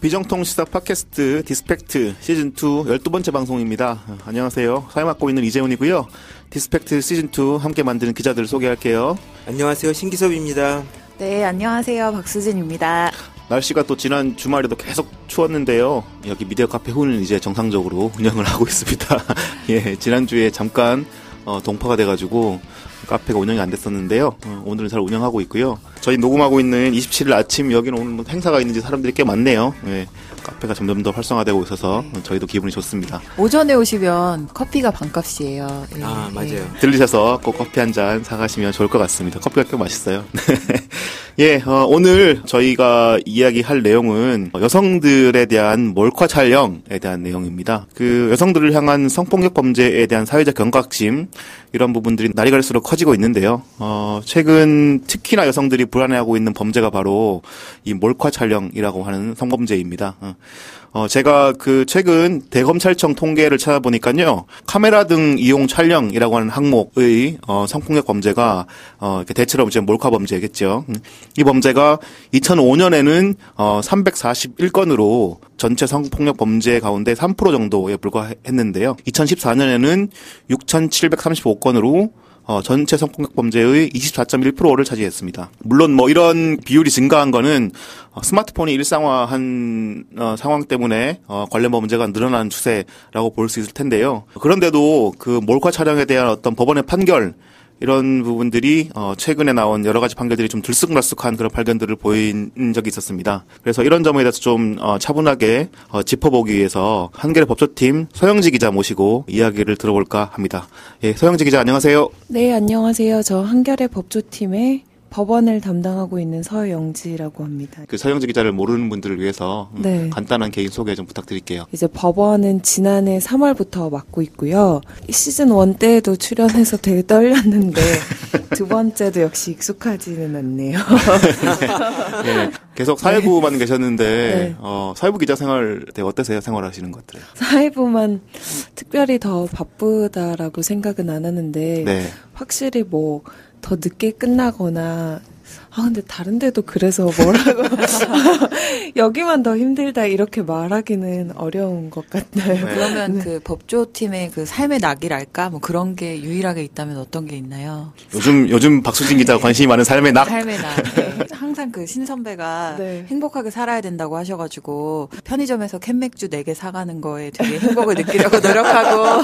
비정통 시사 팟캐스트 디스팩트 시즌 2 12번째 방송입니다. 안녕하세요. 사회 맡고 있는 이재훈이고요. 디스팩트 시즌 2 함께 만드는 기자들 소개할게요. 안녕하세요. 신기섭입니다. 네, 안녕하세요. 박수진입니다. 날씨가 또 지난 주말에도 계속 추웠는데요. 여기 미디어 카페 후는 이제 정상적으로 운영을 하고 있습니다. 예, 지난주에 잠깐 어, 동파가 돼가지고 카페가 운영이 안 됐었는데요. 어, 오늘은 잘 운영하고 있고요. 저희 녹음하고 있는 27일 아침 여기는 오늘 뭐 행사가 있는지 사람들이 꽤 많네요. 예, 카페가 점점 더 활성화되고 있어서 저희도 기분이 좋습니다. 오전에 오시면 커피가 반값이에요. 예, 아, 맞아요. 예. 들리셔서 꼭 커피 한 잔 사가시면 좋을 것 같습니다. 커피가 꽤 맛있어요. 예, 어, 오늘 저희가 이야기할 내용은 여성들에 대한 몰카 촬영에 대한 내용입니다. 그 여성들을 향한 성폭력 범죄에 대한 사회적 경각심 이런 부분들이 날이 갈수록 커지고 있는데요. 어, 최근 특히나 여성들이 불안해하고 있는 범죄가 바로 이 몰카 촬영이라고 하는 성범죄입니다. 어. 어, 제가 그 최근 대검찰청 통계를 찾아보니까요. 카메라 등 이용 촬영이라고 하는 항목의 어, 성폭력 범죄가 어, 대체로 이제 몰카 범죄겠죠. 이 범죄가 2005년에는 어, 341건으로 전체 성폭력 범죄 가운데 3% 정도에 불과했는데요. 2014년에는 6,735건으로 어, 전체 성폭력 범죄의 24.1%를 차지했습니다. 물론 뭐 이런 비율이 증가한 거는 어, 스마트폰이 일상화한 어, 상황 때문에 어, 관련 범죄가 늘어나는 추세라고 볼 수 있을 텐데요. 그런데도 그 몰카 촬영에 대한 어떤 법원의 판결 이런 부분들이 어 최근에 나온 여러 가지 판결들이 좀 들쑥날쑥한 그런 발견들을 보인 적이 있었습니다. 그래서 이런 점에 대해서 좀 어 차분하게 어 짚어보기 위해서 한겨레 법조팀 서영지 기자 모시고 이야기를 들어볼까 합니다. 예, 서영지 기자 안녕하세요. 네, 안녕하세요. 저 한겨레 법조팀의 법원을 담당하고 있는 서영지라고 합니다. 그 서영지 기자를 모르는 분들을 위해서 음, 네. 간단한 개인 소개 좀 부탁드릴게요. 이제 법원은 지난해 3월부터 맡고 있고요. 시즌 1 때에도 출연해서 되게 떨렸는데 두 번째도 역시 익숙하지는 않네요. 네, 계속 사회부만 네. 계셨는데 네. 어, 사회부 기자 생활 되게 어떠세요? 생활하시는 것들? 사회부만 특별히 더 바쁘다라고 생각은 안 하는데 네. 확실히 뭐 더 늦게 끝나거나 아 근데 다른 데도 그래서 뭐라고 여기만 더 힘들다 이렇게 말하기는 어려운 것 같아요. 네. 그러면 네. 그 법조팀의 그 삶의 낙이랄까 뭐 그런 게 유일하게 있다면 어떤 게 있나요? 요즘 요즘 박수진 기자 관심이 많은 삶의 낙. 삶의 낙. 네. 항상 그 신 선배가 네. 행복하게 살아야 된다고 하셔가지고 편의점에서 캔맥주 4개 사가는 거에 되게 행복을 느끼려고 노력하고.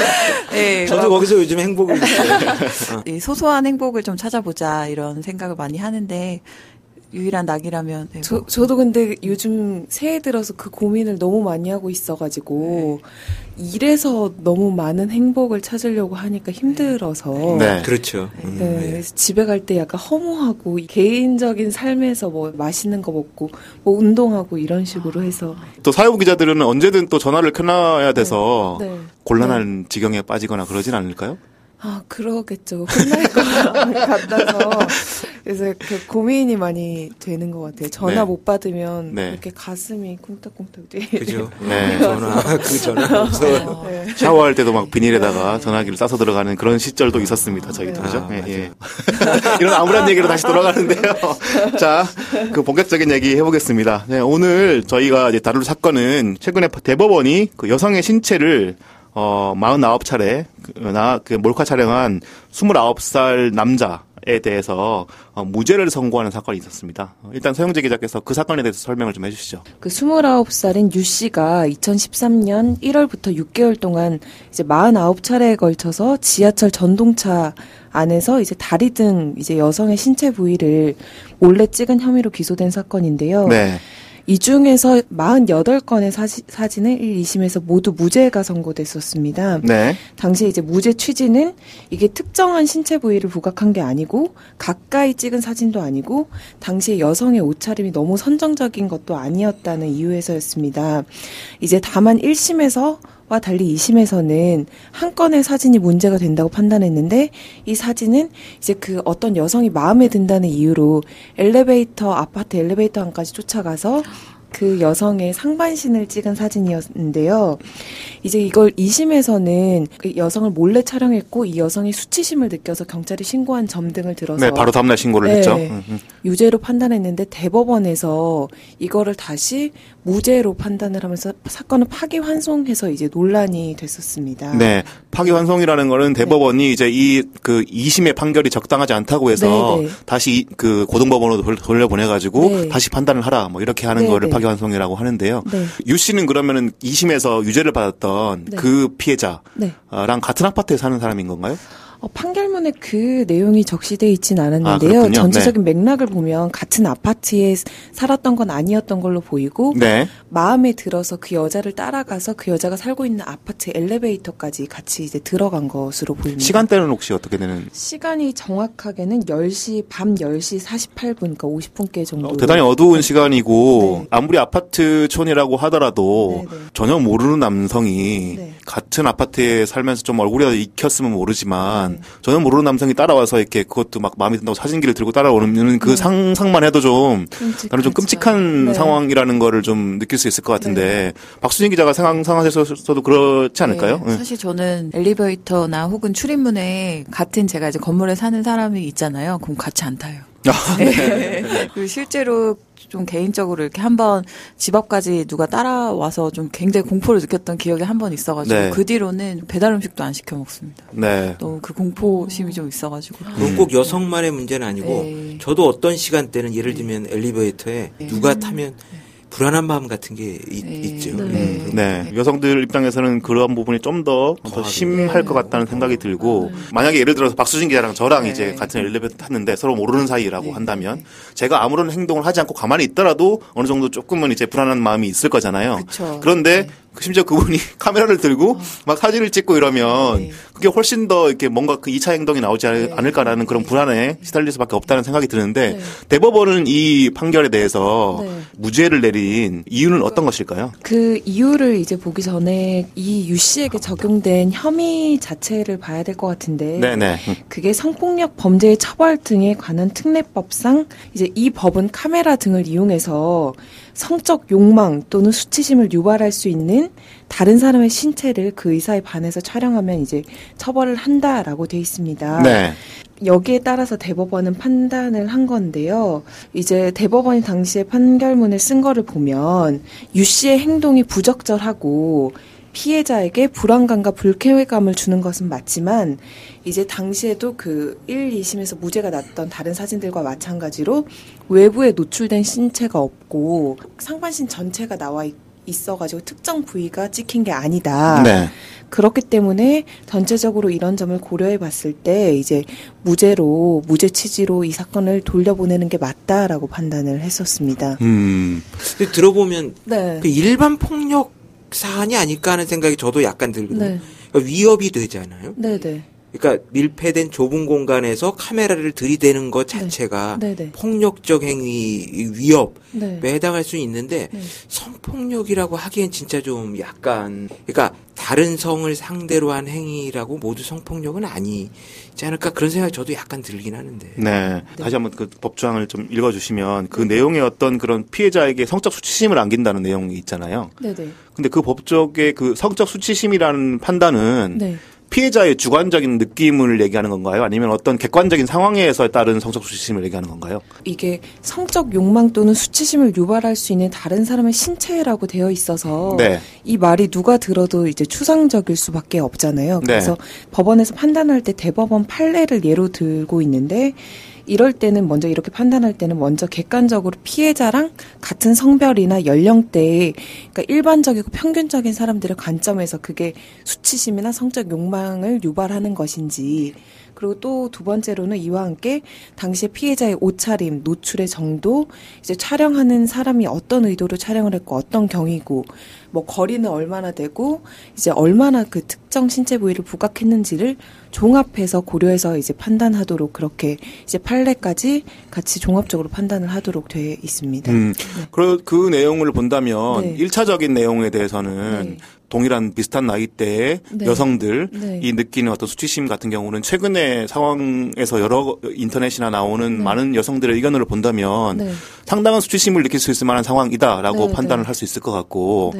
네, 저도 거기서 요즘 행복을 이 소소한 행복을 좀 찾아보자 이런 생각을 많이 하는 데 유일한 낙이라면. 네, 저, 뭐. 저도 근데 요즘 새해 들어서 그 고민을 너무 많이 하고 있어가지고, 네. 일에서 너무 많은 행복을 찾으려고 하니까 힘들어서. 네, 그렇죠. 네, 음, 네. 그래서 집에 갈 때 약간 허무하고, 개인적인 삶에서 뭐 맛있는 거 먹고, 뭐 운동하고 이런 식으로 해서. 또 사회부 기자들은 언제든 또 전화를 켜놔야 돼서, 네. 네. 곤란한 지경에 빠지거나 그러진 않을까요? 아, 그러겠죠. 끝날 것 같아서. 그래서 그 고민이 많이 되는 것 같아요. 전화 네. 못 받으면 네. 이렇게 가슴이 쿵딱쿵딱 뛰 그죠. 네. 전화, 그 전화 없어. 네. 샤워할 때도 막 비닐에다가 네. 전화기를 싸서 들어가는 그런 시절도 있었습니다. 저희도. 네. 그죠? 아, 예, 예. 이런 아무런 얘기로 다시 돌아가는데요. 자, 그 본격적인 얘기 해보겠습니다. 네, 오늘 저희가 이제 다룰 사건은 최근에 대법원이 그 여성의 신체를 어, 49차례, 그, 나, 그 몰카 촬영한 29살 남자에 대해서 어, 무죄를 선고하는 사건이 있었습니다. 일단 서영재 기자께서 그 사건에 대해서 설명을 좀 해주시죠. 그 29살인 유 씨가 2013년 1월부터 6개월 동안 이제 49차례에 걸쳐서 지하철 전동차 안에서 이제 다리 등 이제 여성의 신체 부위를 몰래 찍은 혐의로 기소된 사건인데요. 네. 이 중에서 48건의 사시, 사진을 1, 2심에서 모두 무죄가 선고됐었습니다. 네. 당시 이제 무죄 취지는 이게 특정한 신체 부위를 부각한 게 아니고 가까이 찍은 사진도 아니고 당시에 여성의 옷차림이 너무 선정적인 것도 아니었다는 이유에서였습니다. 이제 다만 1심에서 와 달리 2심에서는 한 건의 사진이 문제가 된다고 판단했는데 이 사진은 이제 그 어떤 여성이 마음에 든다는 이유로 엘리베이터 아파트 엘리베이터 안까지 쫓아가서 그 여성의 상반신을 찍은 사진이었는데요. 이제 이걸 2심에서는 그 여성을 몰래 촬영했고 이 여성이 수치심을 느껴서 경찰에 신고한 점 등을 들어서 네, 바로 다음날 신고를 네, 했죠. 유죄로 판단했는데 대법원에서 이거를 다시 무죄로 판단을 하면서 사건을 파기환송해서 이제 논란이 됐었습니다. 네. 파기환송이라는 거는 대법원이 네. 이제 이 그 2심의 판결이 적당하지 않다고 해서 네네. 네. 다시 그 고등법원으로 돌려보내 가지고 네. 다시 판단을 하라 뭐 이렇게 하는 네네. 거를 네. 파기환송이라고 하는데요. 네. 유 씨는 그러면은 2심에서 유죄를 받았던 네. 그 피해자랑 같은 아파트에 사는 사람인 건가요? 어, 판결문에 그 내용이 적시돼 있진 않았는데요. 아, 전체적인 네. 맥락을 보면 같은 아파트에 살았던 건 아니었던 걸로 보이고 네. 마음에 들어서 그 여자를 따라가서 그 여자가 살고 있는 아파트 엘리베이터까지 같이 이제 들어간 것으로 보입니다. 시간대는 혹시 어떻게 되는? 시간이 정확하게는 10시 밤 10시 48분 그러니까 50분께 정도. 어, 대단히 어두운 시간이고 네. 아무리 아파트촌이라고 하더라도 네네. 네. 전혀 모르는 남성이 네. 같은 아파트에 살면서 좀 얼굴이 익혔으면 모르지만 네. 전혀 모르는 남성이 따라와서 이렇게 그것도 막 마음에 든다고 사진기를 들고 따라오는 그 네. 상상만 해도 좀 끔찍하죠. 나는 좀 끔찍한 네. 상황이라는 거를 좀 느낄 수 있을 것 같은데 네. 박수진 기자가 상상하셔서도 그렇지 않을까요? 네. 사실 저는 엘리베이터나 혹은 출입문에 같은 제가 이제 건물에 사는 사람이 있잖아요. 그럼 같이 안 타요. 아, 네. 그 실제로 좀 개인적으로 이렇게 한번 집 앞까지 누가 따라와서 좀 굉장히 공포를 느꼈던 기억이 한 번 있어가지고 네. 그 뒤로는 배달 음식도 안 시켜 먹습니다. 네. 너무 그 공포심이 좀 있어가지고. 그건 꼭 여성만의 문제는 아니고 네. 저도 어떤 시간대는 예를 들면 엘리베이터에 네. 누가 타면 네. 불안한 마음 같은 게 있, 네. 죠 네. 음, 네. 여성들 입장에서는 그런 부분이 좀 더 더 심할 것 같다는 생각이 들고 네. 만약에 예를 들어서 박수진 기자랑 저랑 네. 이제 같은 엘리베이터 탔는데 서로 모르는 사이라고 네. 한다면 제가 아무런 행동을 하지 않고 가만히 있더라도 어느 정도 조금은 이제 불안한 마음이 있을 거잖아요. 그쵸. 그런데 심지어 그분이 카메라를 들고 어. 막 사진을 찍고 이러면 네. 그게 훨씬 더 이렇게 뭔가 그 2차 행동이 나오지 네. 않을까라는 그런 불안에 시달릴 수밖에 없다는 생각이 드는데 네. 대법원은 이 판결에 대해서 네. 무죄를 내린 이유는 어떤 것일까요? 그 이유를 이제 보기 전에 이 유 씨에게 적용된 혐의 자체를 봐야 될 것 같은데 네네. 네. 그게 성폭력 범죄의 처벌 등에 관한 특례법상 이제 이 법은 카메라 등을 이용해서 성적 욕망 또는 수치심을 유발할 수 있는 다른 사람의 신체를 그 의사에 반해서 촬영하면 이제 처벌을 한다라고 돼 있습니다. 네. 여기에 따라서 대법원은 판단을 한 건데요. 이제 대법원이 당시에 판결문을 쓴 거를 보면 유 씨의 행동이 부적절하고 피해자에게 불안감과 불쾌감을 주는 것은 맞지만 이제 당시에도 그 1, 2심에서 무죄가 났던 다른 사진들과 마찬가지로 외부에 노출된 신체가 없고 상반신 전체가 나와 있어가지고 특정 부위가 찍힌 게 아니다. 네. 그렇기 때문에 전체적으로 이런 점을 고려해 봤을 때 이제 무죄로 무죄 취지로 이 사건을 돌려보내는 게 맞다라고 판단을 했었습니다. 음. 근데 들어보면 네. 그 일반 폭력 사안이 아닐까 하는 생각이 저도 약간 들거든요. 네. 그러니까 위협이 되잖아요. 네네. 네. 그러니까 밀폐된 좁은 공간에서 카메라를 들이대는 것 네. 자체가 네. 네. 폭력적 행위, 위협에 네. 해당할 수 있는데 네. 성폭력이라고 하기엔 진짜 좀 약간 그러니까 다른 성을 상대로 한 행위라고 모두 성폭력은 아니지 않을까 그런 생각이 저도 약간 들긴 하는데. 네. 네. 다시 한번 그 법조항을 좀 읽어주시면 그 내용의 어떤 그런 피해자에게 성적 수치심을 안긴다는 내용이 있잖아요. 네네. 근데 그 법적의 그 성적 수치심이라는 판단은 네. 피해자의 주관적인 느낌을 얘기하는 건가요? 아니면 어떤 객관적인 상황에서 따른 성적 수치심을 얘기하는 건가요? 이게 성적 욕망 또는 수치심을 유발할 수 있는 다른 사람의 신체라고 되어 있어서 네. 이 말이 누가 들어도 이제 추상적일 수밖에 없잖아요. 네. 그래서 네. 법원에서 판단할 때 대법원 판례를 예로 들고 있는데 이럴 때는 먼저 이렇게 판단할 때는 먼저 객관적으로 피해자랑 같은 성별이나 연령대의 그러니까 일반적이고 평균적인 사람들의 관점에서 그게 수치심이나 성적 욕망을 유발하는 것인지 그리고 또 두 번째로는 이와 함께 당시에 피해자의 옷차림, 노출의 정도, 이제 촬영하는 사람이 어떤 의도로 촬영을 했고 어떤 경위고 뭐 거리는 얼마나 되고 이제 얼마나 그 특정 신체 부위를 부각했는지를 종합해서 고려해서 이제 판단하도록 그렇게 이제 판례까지 같이 종합적으로 판단을 하도록 돼 있습니다. 음, 네. 그, 그 내용을 본다면 네. 1차적인 내용에 대해서는 네. 동일한 비슷한 나이대의 네. 여성들이 네. 느끼는 어떤 수치심 같은 경우는 최근의 상황에서 여러 인터넷이나 나오는 네. 많은 여성들의 의견을 본다면 네. 상당한 수치심을 느낄 수 있을 만한 상황이다라고 네, 판단을 네. 할수 있을 것 같고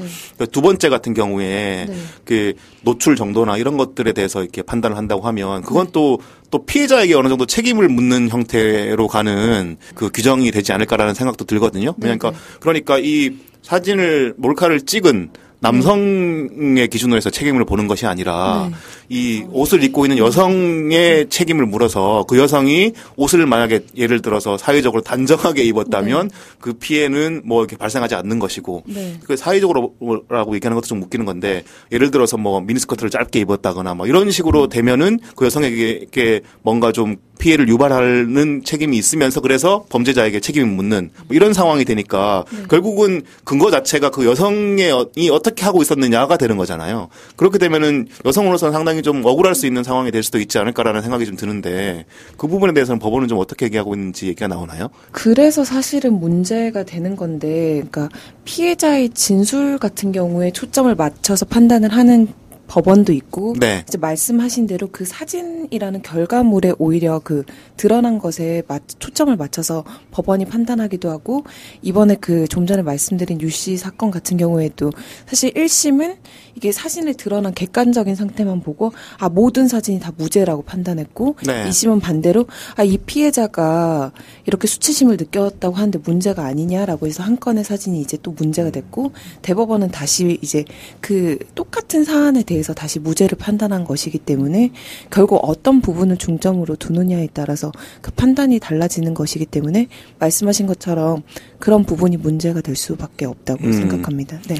두 번째 같은 경우에 그 노출 정도나 이런 것들에 대해서 이렇게 판단을 한다고 하면 그건 또또 피해자에게 어느 정도 책임을 묻는 형태로 가는 그 규정이 되지 않을까라는 생각도 들거든요. 그러니까 그러니까 이 사진을 몰카를 찍은 남성의 기준으로 해서 책임을 보는 것이 아니라 네. 이 옷을 입고 있는 여성의 책임을 물어서 그 여성이 옷을 만약에 예를 들어서 사회적으로 단정하게 입었다면 네. 그 피해는 뭐 이렇게 발생하지 않는 것이고 네. 그 사회적으로라고 얘기하는 것도 좀 웃기는 건데 예를 들어서 뭐 미니스커트를 짧게 입었다거나 뭐 이런 식으로 되면은 그 여성에게 뭔가 좀 피해를 유발하는 책임이 있으면서 그래서 범죄자에게 책임을 묻는 뭐 이런 상황이 되니까 네. 결국은 근거 자체가 그 여성이 어떻게 하고 있었느냐가 되는 거잖아요. 그렇게 되면은 여성으로서는 상당히 좀 억울할 수 있는 상황이 될 수도 있지 않을까라는 생각이 좀 드는데 그 부분에 대해서는 법원은 좀 어떻게 얘기하고 있는지 얘기가 나오나요? 그래서 사실은 문제가 되는 건데, 그러니까 피해자의 진술 같은 경우에 초점을 맞춰서 판단을 하는 법원도 있고 네. 이제 말씀하신 대로 그 사진이라는 결과물에 오히려 그 드러난 것에 맞, 초점을 맞춰서 법원이 판단하기도 하고 이번에 그 좀 전에 말씀드린 유 씨 사건 같은 경우에도 사실 1심은 이게 사진에 드러난 객관적인 상태만 보고 아 모든 사진이 다 무죄라고 판단했고 네. 2심은 반대로 아 이 피해자가 이렇게 수치심을 느꼈다고 하는데 문제가 아니냐라고 해서 한 건의 사진이 이제 또 문제가 됐고 대법원은 다시 이제 그 똑같은 사안에 대해 대해서 다시 무죄를 판단한 것이기 때문에 결국 어떤 부분을 중점으로 두느냐에 따라서 그 판단이 달라지는 것이기 때문에 말씀하신 것처럼 그런 부분이 문제가 될 수밖에 없다고 음. 생각합니다. 네.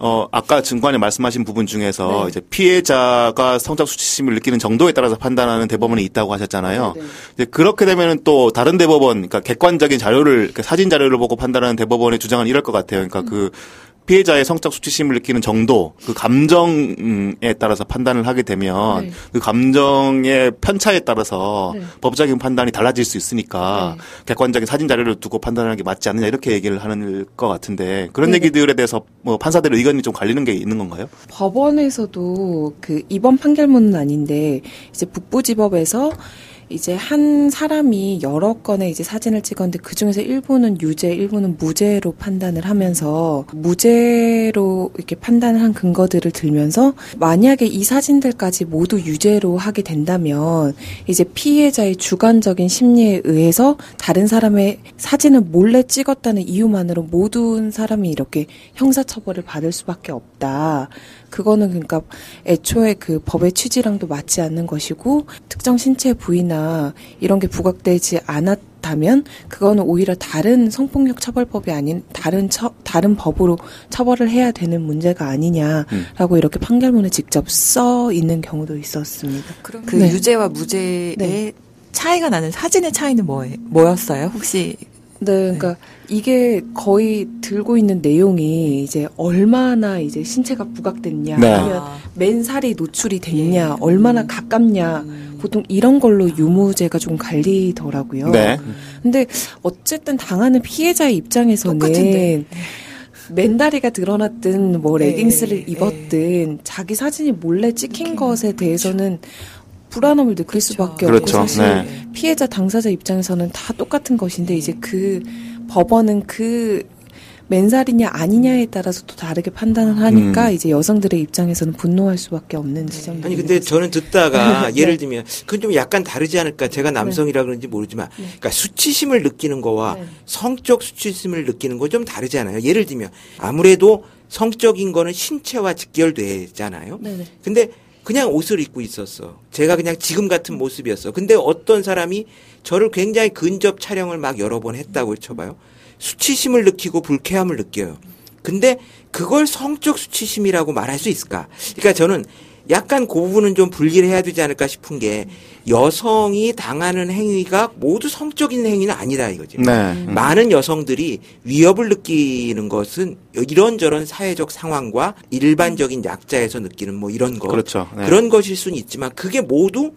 어, 아까 증권에 말씀하신 부분 중에서 네. 이제 피해자가 성적 수치심을 느끼는 정도에 따라서 판단하는 대법원이 있다고 하셨잖아요. 네, 네. 이제 그렇게 되면은 또 다른 대법원, 그러니까 객관적인 자료를, 그러니까 사진 자료를 보고 판단하는 대법원의 주장은 이럴 것 같아요. 그러니까 음. 그 피해자의 성적 수치심을 느끼는 정도, 그 감정에 따라서 판단을 하게 되면 네. 그 감정의 편차에 따라서 네. 법적인 판단이 달라질 수 있으니까 네. 객관적인 사진 자료를 두고 판단하는 게 맞지 않느냐 이렇게 얘기를 하는 것 같은데 그런 네. 얘기들에 대해서 뭐 판사들의 의견이 좀 갈리는 게 있는 건가요? 법원에서도 그 이번 판결문은 아닌데 이제 북부지법에서 이제 한 사람이 여러 건의 이제 사진을 찍었는데 그 중에서 일부는 유죄, 일부는 무죄로 판단을 하면서 무죄로 이렇게 판단을 한 근거들을 들면서 만약에 이 사진들까지 모두 유죄로 하게 된다면 이제 피해자의 주관적인 심리에 의해서 다른 사람의 사진을 몰래 찍었다는 이유만으로 모든 사람이 이렇게 형사처벌을 받을 수밖에 없다. 그거는 그러니까 애초에 그 법의 취지랑도 맞지 않는 것이고 특정 신체 부위나 이런 게 부각되지 않았다면 그거는 오히려 다른 성폭력 처벌법이 아닌 다른 처, 다른 법으로 처벌을 해야 되는 문제가 아니냐라고 음. 이렇게 판결문에 직접 써 있는 경우도 있었습니다. 그럼 그 네. 유죄와 무죄의 네. 차이가 나는 사진의 차이는 뭐, 뭐였어요? 혹시 네, 그러니까 네. 이게 거의 들고 있는 내용이 이제 얼마나 이제 신체가 부각됐냐, 네. 아니면 맨살이 노출이 됐냐, 네. 얼마나 가깝냐, 음. 보통 이런 걸로 유무죄가 좀 갈리더라고요. 네. 근데 어쨌든 당하는 피해자의 입장에서는 똑같은데. 맨다리가 드러났든 뭐 네. 레깅스를 네. 입었든 자기 사진이 몰래 찍힌 것에 대해서는 불안함을 느낄 그렇죠. 수밖에 그렇죠. 없고 사실 네. 피해자 당사자 입장에서는 다 똑같은 것인데 이제 그 법원은 그 맨살이냐 아니냐에 따라서 또 다르게 판단을 하니까 음. 이제 여성들의 입장에서는 분노할 수밖에 없는 지점도 아니 근데 저는 듣다가 네. 예를 들면 그건 좀 약간 다르지 않을까 제가 네. 남성이라 그런지 모르지만 네. 그러니까 수치심을 느끼는 거와 네. 성적 수치심을 느끼는 거 좀 다르잖아요 예를 들면 아무래도 성적인 거는 신체와 직결되잖아요 네네. 근데 그냥 옷을 입고 있었어. 제가 그냥 지금 같은 모습이었어. 근데 어떤 사람이 저를 굉장히 근접 촬영을 막 여러 번 했다고 쳐봐요. 수치심을 느끼고 불쾌함을 느껴요. 근데 그걸 성적 수치심이라고 말할 수 있을까? 그러니까 저는 약간 그 부분은 좀 분리를 해야 되지 않을까 싶은 게 여성이 당하는 행위가 모두 성적인 행위는 아니다 이거죠. 네. 많은 여성들이 위협을 느끼는 것은 이런저런 사회적 상황과 일반적인 약자에서 느끼는 뭐 이런 것 그렇죠. 네. 그런 것일 수는 있지만 그게 모두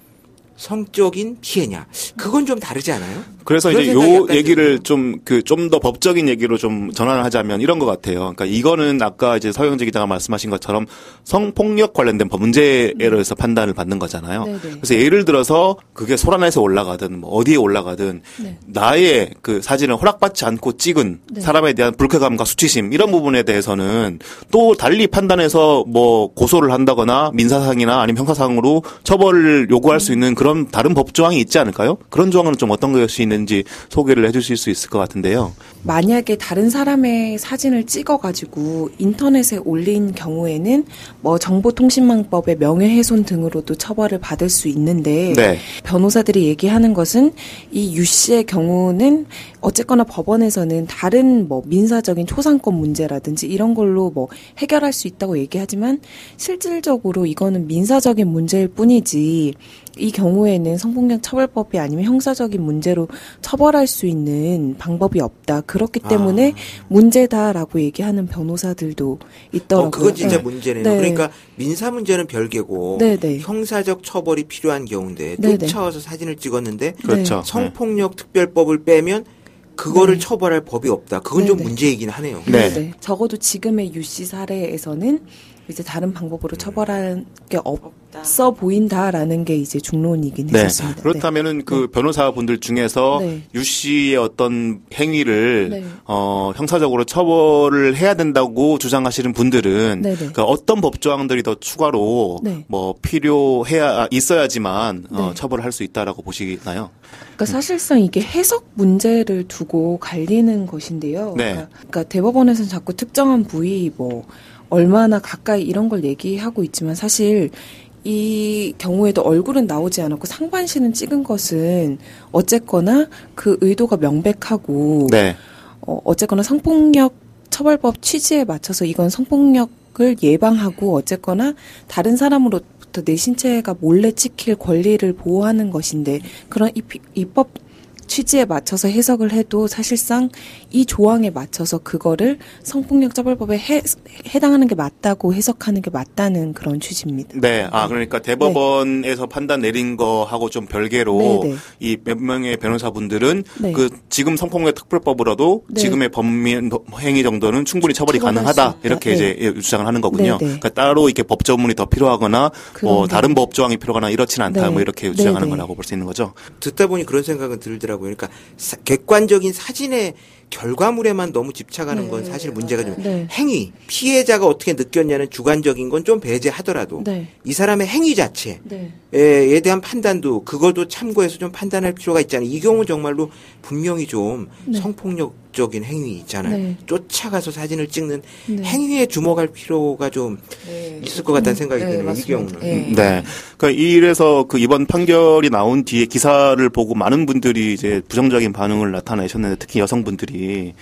성적인 피해냐 그건 좀 다르지 않아요? 그래서 이제 요 얘기를 좀 그 좀 더 법적인 얘기로 좀 전환을 하자면 이런 것 같아요. 그러니까 이거는 아까 이제 서영재 기자가 말씀하신 것처럼 성폭력 관련된 법 문제에서 음. 판단을 받는 거잖아요. 네네. 그래서 예를 들어서 그게 소란에서 올라가든 뭐 어디에 올라가든 네. 나의 그 사진을 허락받지 않고 찍은 네. 사람에 대한 불쾌감과 수치심 이런 부분에 대해서는 또 달리 판단해서 뭐 고소를 한다거나 민사상이나 아니면 형사상으로 처벌을 요구할 음. 수 있는 그런 그런 다른 법 조항이 있지 않을까요? 그런 조항은 좀 어떤 것이 있는지 소개를 해주실 수 있을 것 같은데요. 만약에 다른 사람의 사진을 찍어가지고 인터넷에 올린 경우에는 뭐 정보통신망법의 명예훼손 등으로도 처벌을 받을 수 있는데 네. 변호사들이 얘기하는 것은 이 유 씨의 경우는 어쨌거나 법원에서는 다른 뭐 민사적인 초상권 문제라든지 이런 걸로 뭐 해결할 수 있다고 얘기하지만 실질적으로 이거는 민사적인 문제일 뿐이지 이 경우에는 성폭력 처벌법이 아니면 형사적인 문제로 처벌할 수 있는 방법이 없다. 그렇기 때문에 아. 문제다라고 얘기하는 변호사들도 있더라고요. 어, 그건 진짜 네. 문제네요. 네. 그러니까 민사 문제는 별개고 네네. 네. 형사적 처벌이 필요한 경우인데 네, 네. 쫓아와서 사진을 찍었는데 그렇죠. 성폭력 특별법을 빼면 그거를 네. 처벌할 법이 없다. 그건 네네. 좀 문제이긴 하네요. 네. 네. 적어도 지금의 유씨 사례에서는 이제 다른 방법으로 처벌할 게 없어 보인다라는 게 이제 중론이긴 네. 했었습니다. 그렇다면은 그 네. 변호사분들 중에서 네. 유 씨의 어떤 행위를 네. 어, 형사적으로 처벌을 해야 된다고 주장하시는 분들은 그 어떤 법조항들이 더 추가로 네. 뭐 필요해야 있어야지만 어, 처벌을 할 수 있다라고 보시나요? 그러니까 사실상 이게 해석 문제를 두고 갈리는 것인데요. 그러니까, 그러니까 대법원에서는 자꾸 특정한 부위 뭐 얼마나 가까이 이런 걸 얘기하고 있지만 사실 이 경우에도 얼굴은 나오지 않았고 상반신은 찍은 것은 어쨌거나 그 의도가 명백하고 네. 어, 어쨌거나 성폭력 처벌법 취지에 맞춰서 이건 성폭력을 예방하고 어쨌거나 다른 사람으로부터 내 신체가 몰래 찍힐 권리를 보호하는 것인데 그런 입법 취지에 맞춰서 해석을 해도 사실상 이 조항에 맞춰서 그거를 성폭력 처벌법에 해, 해당하는 게 맞다고 해석하는 게 맞다는 그런 취지입니다. 네. 아, 그러니까 대법원에서 네. 판단 내린 거하고 좀 별개로 네, 네. 이몇 명의 변호사분들은 네. 그 지금 성폭력 특별법으로도 네. 지금의 범민 행위 정도는 충분히 처벌이 가능하다. 이렇게 이제 주장을 하는 거군요. 그러니까 따로 이렇게 법조문이 더 필요하거나 뭐 다른 법 조항이 필요하거나 이렇지는 않다. 뭐 이렇게 주장하는 거라고 볼 수 있는 거죠. 듣다 보니 그런 생각은 들더라고요. 그러니까 객관적인 사진에 결과물에만 너무 집착하는 네. 건 사실 문제가 좀 네. 행위 피해자가 어떻게 느꼈냐는 주관적인 건 좀 배제하더라도 네. 이 사람의 행위 자체에 네. 대한 판단도 그것도 참고해서 좀 판단할 필요가 있잖아요. 이 경우 정말로 분명히 좀 네. 성폭력 적인 행위 있잖아요. 네. 쫓아가서 사진을 찍는 행위에 주목할 필요가 좀 있을 것 같다는 생각이 드네요. 이 경우는. 네. 그러니까 이래서 그 이번 판결이 나온 뒤에 기사를 보고 많은 분들이 이제 부정적인 반응을 나타내셨는데 특히 여성분들이 분들이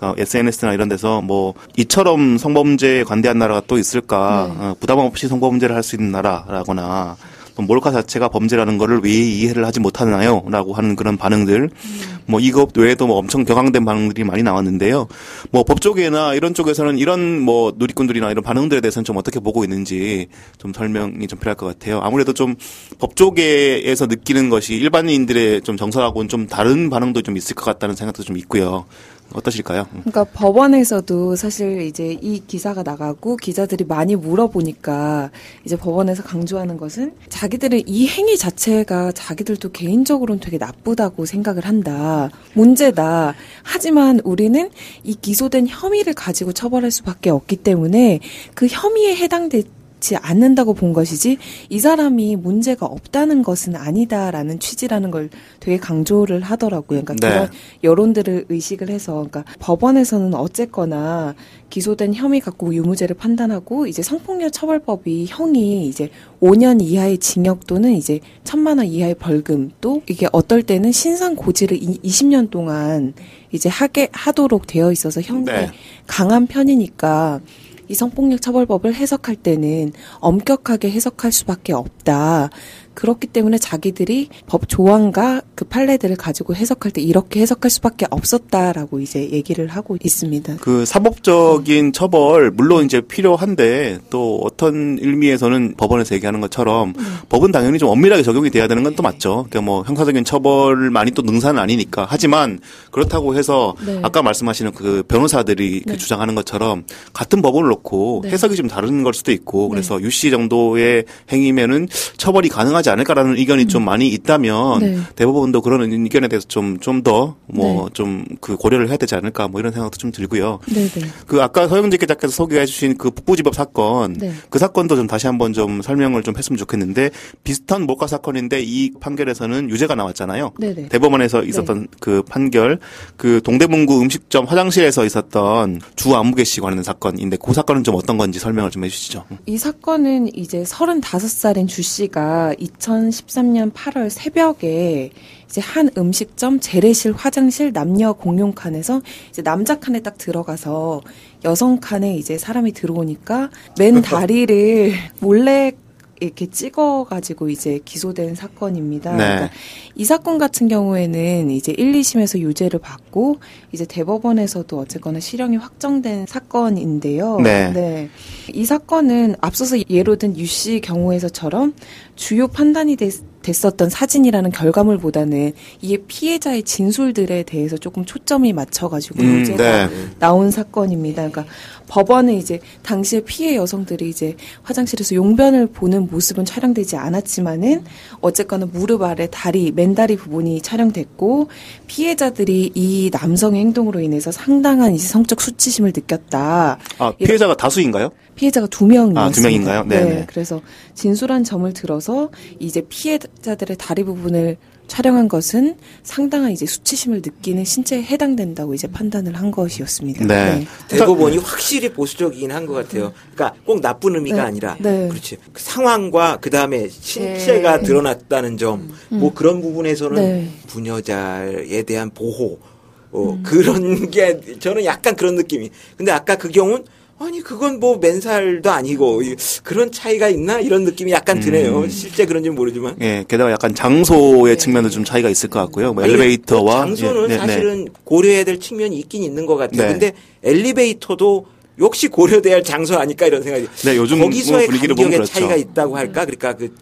어, SNS나 이런 데서 뭐 이처럼 성범죄에 관대한 나라가 또 있을까 네. 어, 부담 없이 성범죄를 할 수 있는 나라라거나 몰카 자체가 범죄라는 거를 왜 이해를 하지 못하나요? 라고 하는 그런 반응들. 음. 뭐 이것 외에도 뭐 엄청 격앙된 반응들이 많이 나왔는데요. 뭐 법조계나 이런 쪽에서는 이런 뭐 누리꾼들이나 이런 반응들에 대해서는 좀 어떻게 보고 있는지 좀 설명이 좀 필요할 것 같아요. 아무래도 좀 법조계에서 느끼는 것이 일반인들의 좀 정서하고는 좀 다른 반응도 좀 있을 것 같다는 생각도 좀 있고요. 어떠실까요? 그러니까 법원에서도 사실 이제 이 기사가 나가고 기자들이 많이 물어보니까 이제 법원에서 강조하는 것은 자기들은 이 행위 자체가 자기들도 개인적으로는 되게 나쁘다고 생각을 한다. 문제다. 하지만 우리는 이 기소된 혐의를 가지고 처벌할 수밖에 없기 때문에 그 혐의에 해당될 그 렇지 않는다고 본 것이지 이 사람이 문제가 없다는 것은 아니다라는 취지라는 걸 되게 강조를 하더라고요. 그러니까 네. 그런 여론들을 의식을 해서 그러니까 법원에서는 어쨌거나 기소된 혐의 갖고 유무죄를 판단하고 이제 성폭력 처벌법이 형이 이제 5년 이하의 징역 또는 이제 천만 원 이하의 벌금 또 이게 어떨 때는 신상 고지를 20년 동안 이제 하게 하도록 되어 있어서 형이 네. 강한 편이니까 이 성폭력 처벌법을 해석할 때는 엄격하게 해석할 수밖에 없다. 그렇기 때문에 자기들이 법 조항과 그 판례들을 가지고 해석할 때 이렇게 해석할 수밖에 없었다라고 이제 얘기를 하고 있습니다. 그 사법적인 처벌 물론 이제 필요한데 또 어떤 의미에서는 법원에서 얘기하는 것처럼 음. 법은 당연히 좀 엄밀하게 적용이 돼야 되는 건 또 맞죠. 그러니까 뭐 형사적인 처벌만이 또 능사는 아니니까. 하지만 그렇다고 해서 네. 아까 말씀하시는 그 변호사들이 그 네. 그 주장하는 것처럼 같은 법을 놓고 네. 해석이 좀 다른 걸 수도 있고 그래서 네. 유씨 정도의 행위면은 처벌이 가능하지 하지 않을까라는 의견이 음. 좀 많이 있다면 네. 대법원도 그런 의견에 대해서 좀 좀 더 뭐 좀그 네. 고려를 해야 되지 않을까 뭐 이런 생각도 좀 들고요. 네네. 네. 그 아까 서영재 기자께서 소개해 주신 그 북부지법 사건 네. 그 사건도 좀 다시 한번 좀 설명을 좀 했으면 좋겠는데 비슷한 몰카 사건인데 이 판결에서는 유죄가 나왔잖아요. 네네. 대법원에서 있었던 네. 그 판결 그 동대문구 음식점 화장실에서 있었던 주 안무개 씨 관련 사건인데 그 사건은 좀 어떤 건지 설명을 좀 해주시죠. 이 사건은 이제 35살인 주 씨가 2013년 8월 새벽에 이제 한 음식점 재래실 화장실 남녀 공용 칸에서 이제 남자 칸에 딱 들어가서 여성 칸에 이제 사람이 들어오니까 맨 다리를 몰래 이렇게 찍어가지고 이제 기소된 사건입니다. 네. 그러니까 이 사건 같은 경우에는 이제 1, 2심에서 유죄를 받고 이제 대법원에서도 어쨌거나 실형이 확정된 사건인데요. 네. 네. 이 사건은 앞서서 예로 든 유씨 경우에서처럼 주요 판단이 됐, 됐었던 사진이라는 결과물보다는 이게 피해자의 진술들에 대해서 조금 초점이 맞춰가지고 음, 유죄가 네. 나온 사건입니다. 그러니까 법원은 이제 당시에 피해 여성들이 이제 화장실에서 용변을 보는 모습은 촬영되지 않았지만은 어쨌거나 무릎 아래 다리, 맨다리 부분이 촬영됐고 피해자들이 이 남성의 행동으로 인해서 상당한 이제 성적 수치심을 느꼈다. 아, 피해자가 다수인가요? 피해자가 두 명이었습니다. 아, 두 명인가요? 네. 네. 그래서 진술한 점을 들어서 이제 피해자들의 다리 부분을 촬영한 것은 상당한 이제 수치심을 느끼는 신체에 해당된다고 이제 판단을 한 것이었습니다. 네. 네. 대법원이 확실히 보수적이긴 한 것 같아요. 그러니까 꼭 나쁜 의미가 네. 아니라 네. 그렇지 그 상황과 그 다음에 신체가 네. 드러났다는 점, 음. 뭐 그런 부분에서는 네. 부녀자에 대한 보호 어, 음. 그런 게 저는 약간 그런 느낌이. 근데 아까 그 경우는 아니 그건 뭐 맨살도 아니고 그런 차이가 있나 이런 느낌이 약간 드네요. 음. 실제 그런지는 모르지만. 예, 게다가 약간 장소의 네. 측면도 좀 차이가 있을 것 같고요. 뭐 엘리베이터와 그 장소는 예, 네, 사실은 네. 고려해야 될 측면이 있긴 있는 것 같아요. 네. 근데 엘리베이터도 역시 고려돼야 할 장소 아닐까 이런 생각이. 네, 요즘 거기서의 뭐 분위기를 보면 그렇죠. 차이가 있다고 할까? 그러니까 그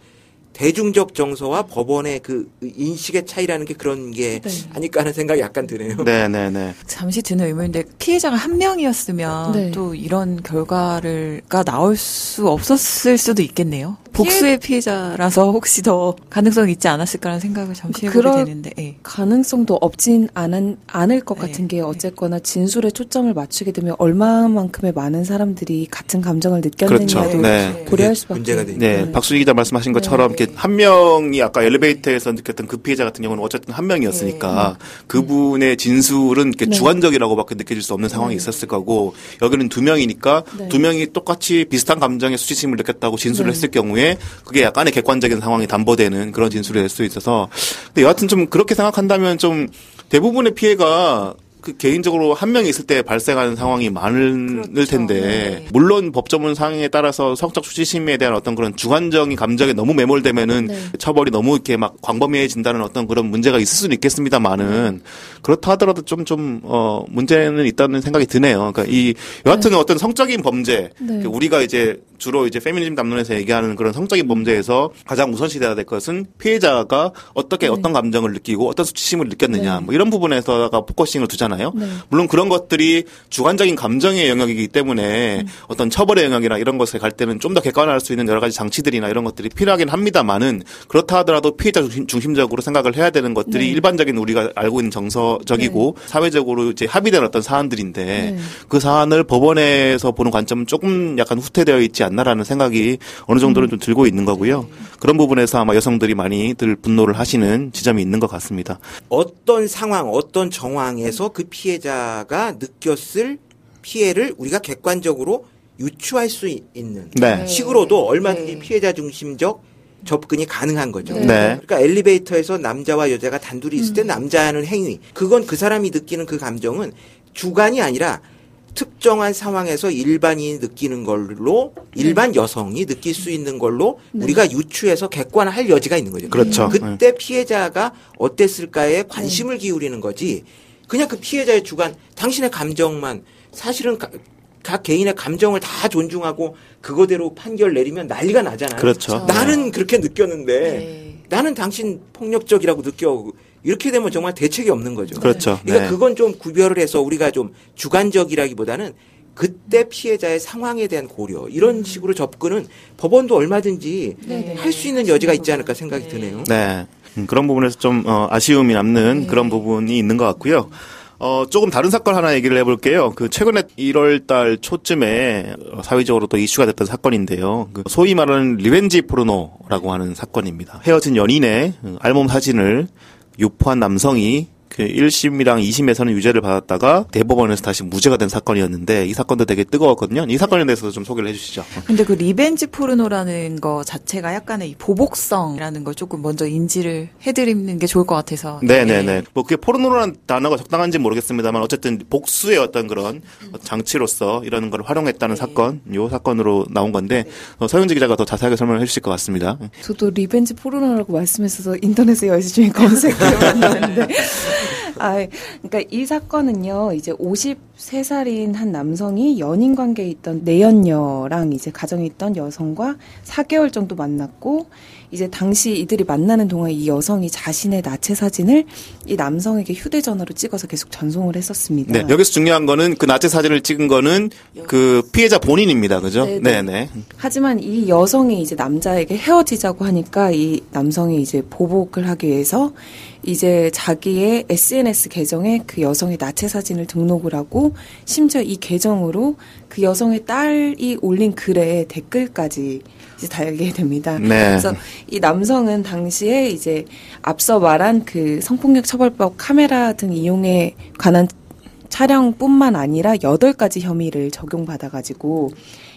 대중적 정서와 법원의 그 인식의 차이라는 게 그런 게 네. 아닐까 하는 생각이 약간 드네요. 네, 네, 네. 잠시 드는 의문인데 피해자가 한 명이었으면 네. 또 이런 결과가 나올 수 없었을 수도 있겠네요. 복수의 피해자라서 혹시 더 가능성이 있지 않았을까라는 생각을 잠시 해보게 되는데 네. 가능성도 없진 않은, 않을 것 네. 같은 게 어쨌거나 진술에 초점을 맞추게 되면 얼마만큼의 많은 사람들이 같은 감정을 느꼈느냐도 그렇죠. 네. 고려할 수밖에 문제가 되니까. 네. 박수희 기자 말씀하신 것처럼 이렇게 한 명이 아까 엘리베이터에서 느꼈던 그 피해자 같은 경우는 어쨌든 한 명이었으니까 네. 그분의 진술은 이렇게 네. 주관적이라고밖에 느껴질 수 없는 상황이 네. 있었을 거고 여기는 두 명이니까 두 명이 똑같이 비슷한 감정의 수치심을 느꼈다고 진술을 했을 경우에 경우에 그게 약간의 객관적인 상황이 담보되는 그런 진술이 될 수 있어서. 근데 여하튼 좀 그렇게 생각한다면 좀 대부분의 피해가 그 개인적으로 한 명이 있을 때 발생하는 상황이 많을 그렇죠. 텐데 네. 물론 법조문 상황에 따라서 성적 수치심에 대한 어떤 그런 주관적인 감정에 너무 매몰되면은 네. 처벌이 너무 이렇게 막 광범위해진다는 어떤 그런 문제가 있을 수는 있겠습니다만은 네. 그렇다 하더라도 좀 좀 어 문제는 있다는 생각이 드네요. 그러니까 이 여하튼 네. 어떤 성적인 범죄 네. 우리가 이제 주로 이제 페미니즘 담론에서 얘기하는 그런 성적인 범죄에서 가장 우선시돼야 될 것은 피해자가 어떻게 네. 어떤 감정을 느끼고 어떤 수치심을 느꼈느냐 뭐 이런 부분에서가 focusing을 두잖아요. 하잖아요. 네. 물론 그런 것들이 주관적인 감정의 영역이기 때문에 음. 어떤 처벌의 영역이나 이런 것에 갈 때는 좀 더 객관화할 수 있는 여러 가지 장치들이나 이런 것들이 필요하긴 합니다만은 그렇다 하더라도 피해자 중심, 적으로 생각을 해야 되는 것들이 네. 일반적인 우리가 알고 있는 정서적이고 네. 사회적으로 이제 합의된 어떤 사안들인데 네. 그 사안을 법원에서 보는 관점은 조금 약간 후퇴되어 있지 않나라는 생각이 어느 정도는 음. 좀 들고 있는 거고요. 그런 부분에서 아마 여성들이 많이들 분노를 하시는 지점이 있는 것 같습니다. 어떤 상황, 어떤 정황에서 그 피해자가 느꼈을 피해를 우리가 객관적으로 유추할 수 있는 네. 식으로도 얼마든지 네. 피해자 중심적 접근이 가능한 거죠. 네. 그러니까 엘리베이터에서 남자와 여자가 단둘이 있을 때 음. 남자하는 행위, 그건 그 사람이 느끼는 그 감정은 주관이 아니라 특정한 상황에서 일반인이 느끼는 걸로 일반 네. 여성이 느낄 수 있는 걸로 네. 우리가 유추해서 객관화할 여지가 있는 거죠. 그렇죠. 그때 피해자가 어땠을까에 관심을 기울이는 거지. 그냥 그 피해자의 주관, 당신의 감정만 사실은 가, 각 개인의 감정을 다 존중하고 그거대로 판결 내리면 난리가 나잖아요. 그렇죠. 나는 그렇게 느꼈는데 네. 나는 당신 폭력적이라고 느껴. 이렇게 되면 정말 대책이 없는 거죠. 그렇죠. 그러니까 네. 그건 좀 구별을 해서 우리가 좀 주관적이라기보다는 그때 피해자의 상황에 대한 고려 이런 음. 식으로 접근은 법원도 얼마든지 네. 할수 있는 여지가 있지 않을까 생각이 네. 드네요. 네. 음, 그런 부분에서 좀 어, 아쉬움이 남는 네. 그런 부분이 있는 것 같고요. 어, 조금 다른 사건 하나 얘기를 해볼게요. 그 최근에 1월 달 초쯤에 사회적으로 또 이슈가 됐던 사건인데요. 그 소위 말하는 revenge 포르노라고 하는 사건입니다. 헤어진 연인의 알몸 사진을 유포한 남성이 그 1심이랑 2심에서는 유죄를 받았다가 대법원에서 다시 무죄가 된 사건이었는데 이 사건도 되게 뜨거웠거든요. 이 사건에 대해서 좀 소개를 해주시죠. 근데 그 revenge 포르노라는 거 자체가 약간의 보복성이라는 걸 조금 먼저 인지를 해드리는 게 좋을 것 같아서. 네네네. 네. 뭐 그게 포르노라는 단어가 적당한지 모르겠습니다만 어쨌든 복수의 어떤 그런 장치로서 이런 걸 활용했다는 네. 사건, 요 사건으로 나온 건데 어, 서영지 기자가 더 자세하게 설명을 해주실 것 같습니다. 저도 revenge 포르노라고 말씀하셔서 인터넷에 열심히 검색해봤는데 아, 그러니까 이 사건은요, 이제 53살인 한 남성이 연인 관계에 있던 내연녀랑 이제 가정에 있던 여성과 4개월 정도 만났고, 이제 당시 이들이 만나는 동안 이 여성이 자신의 나체 사진을 이 남성에게 휴대전화로 찍어서 계속 전송을 했었습니다. 네, 여기서 중요한 거는 그 나체 사진을 찍은 거는 그 피해자 본인입니다. 그죠? 네, 네. 네. 하지만 이 여성이 이제 남자에게 헤어지자고 하니까 이 남성이 이제 보복을 하기 위해서 이제 자기의 SNS 계정에 그 여성의 나체 사진을 등록을 하고 심지어 이 계정으로 그 여성의 딸이 올린 글에 댓글까지 이제 달게 됩니다. 네. 그래서 이 남성은 당시에 이제 앞서 말한 그 성폭력 처벌법 카메라 등 이용에 관한 촬영뿐만 아니라 여덟 가지 혐의를 적용받아가지고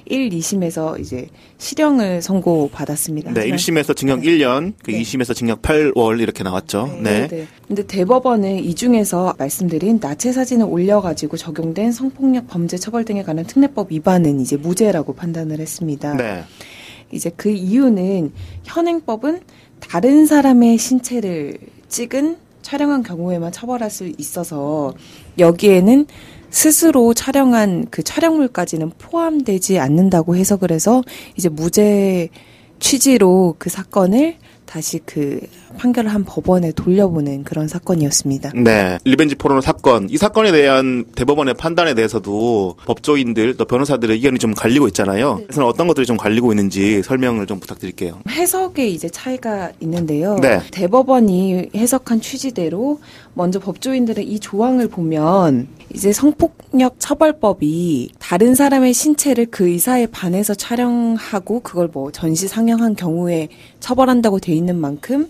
1, 2심에서 이제 실형을 선고받았습니다. 네, 1심에서 징역 네. 1년, 그 네. 2심에서 징역 8월 이렇게 나왔죠. 네. 네. 네. 근데 대법원은 이 중에서 말씀드린 나체 사진을 올려가지고 적용된 성폭력 범죄 처벌 등에 관한 특례법 위반은 이제 무죄라고 판단을 했습니다. 네. 이제 그 이유는 현행법은 다른 사람의 신체를 찍은 촬영한 경우에만 처벌할 수 있어서 여기에는 스스로 촬영한 그 촬영물까지는 포함되지 않는다고 해석을 해서 이제 무죄 취지로 그 사건을 다시 그 판결을 한 법원에 돌려보는 그런 사건이었습니다. 네. revenge 포르노 사건. 이 사건에 대한 대법원의 판단에 대해서도 법조인들, 또 변호사들의 의견이 좀 갈리고 있잖아요. 네. 그래서 어떤 것들이 좀 갈리고 있는지 설명을 좀 부탁드릴게요. 해석에 이제 차이가 있는데요. 네. 대법원이 해석한 취지대로 먼저 법조인들의 이 조항을 보면 이제 성폭력 처벌법이 다른 사람의 신체를 그 의사에 반해서 촬영하고 그걸 뭐 전시 상영한 경우에 처벌한다고 돼 있는 만큼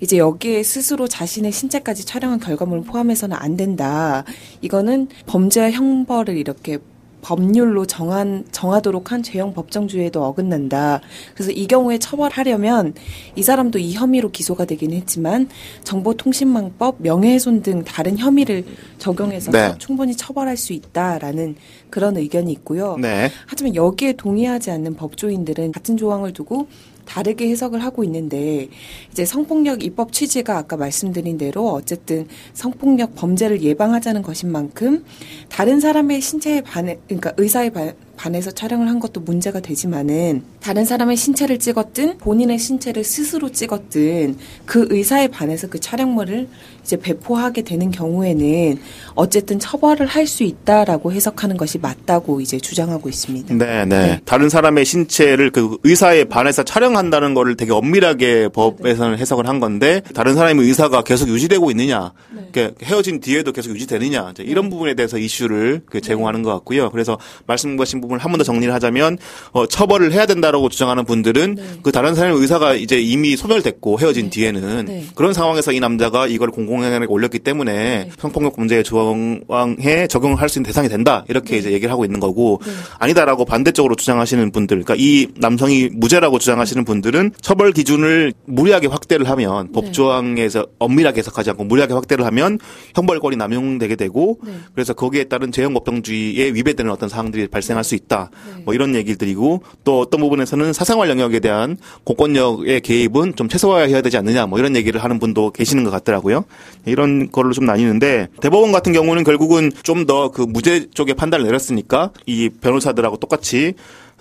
이제 여기에 스스로 자신의 신체까지 촬영한 결과물을 포함해서는 안 된다. 이거는 범죄와 형벌을 이렇게 법률로 정한 정하도록 한 죄형 법정주의에도 어긋난다. 그래서 이 경우에 처벌하려면 이 사람도 이 혐의로 기소가 되긴 했지만 정보통신망법, 명예훼손 등 다른 혐의를 적용해서 네. 충분히 처벌할 수 있다라는 그런 의견이 있고요. 네. 하지만 여기에 동의하지 않는 법조인들은 같은 조항을 두고 다르게 해석을 하고 있는데 이제 성폭력 입법 취지가 아까 말씀드린 대로 어쨌든 성폭력 범죄를 예방하자는 것인 만큼 다른 사람의 신체에 반해 그러니까 의사에 반해서 촬영을 한 것도 문제가 되지만은 다른 사람의 신체를 찍었든 본인의 신체를 스스로 찍었든 그 의사에 반해서 그 촬영물을 이제 배포하게 되는 경우에는 어쨌든 처벌을 할 수 있다라고 해석하는 것이 맞다고 이제 주장하고 있습니다. 네, 네. 네. 다른 사람의 신체를 그 의사에 반해서 촬영한다는 거를 되게 엄밀하게 법에서는 네. 해석을 한 건데 다른 사람의 의사가 계속 유지되고 있느냐, 네. 헤어진 뒤에도 계속 유지되느냐 이런 네. 부분에 대해서 이슈를 그 제공하는 것 같고요. 그래서 말씀하신 부분을 한 번 더 정리를 하자면 어, 처벌을 해야 된다라고 주장하는 분들은 그 다른 사람의 의사가 이제 이미 소멸됐고 헤어진 뒤에는 그런 상황에서 이 남자가 이걸 공공 공약에 올렸기 때문에 네. 성폭력 범죄 조항에 적용할 수 있는 대상이 된다 이렇게 네. 이제 얘기를 하고 있는 거고 네. 아니다라고 반대쪽으로 주장하시는 분들, 그러니까 이 남성이 무죄라고 주장하시는 분들은 처벌 기준을 무리하게 확대를 하면 네. 법조항에서 엄밀하게 해석하지 않고 무리하게 확대를 하면 형벌권이 남용되게 되고 네. 그래서 거기에 따른 재형 법정주의에 위배되는 어떤 사항들이 발생할 수 있다. 네. 뭐 이런 얘기를 드리고 또 어떤 부분에서는 사생활 영역에 대한 공권력의 개입은 좀 최소화해야 되지 않느냐 뭐 이런 얘기를 하는 분도 계시는 것 같더라고요. 이런 걸로 좀 나뉘는데 대법원 같은 경우는 결국은 좀 더 그 무죄 쪽에 판단을 내렸으니까 이 변호사들하고 똑같이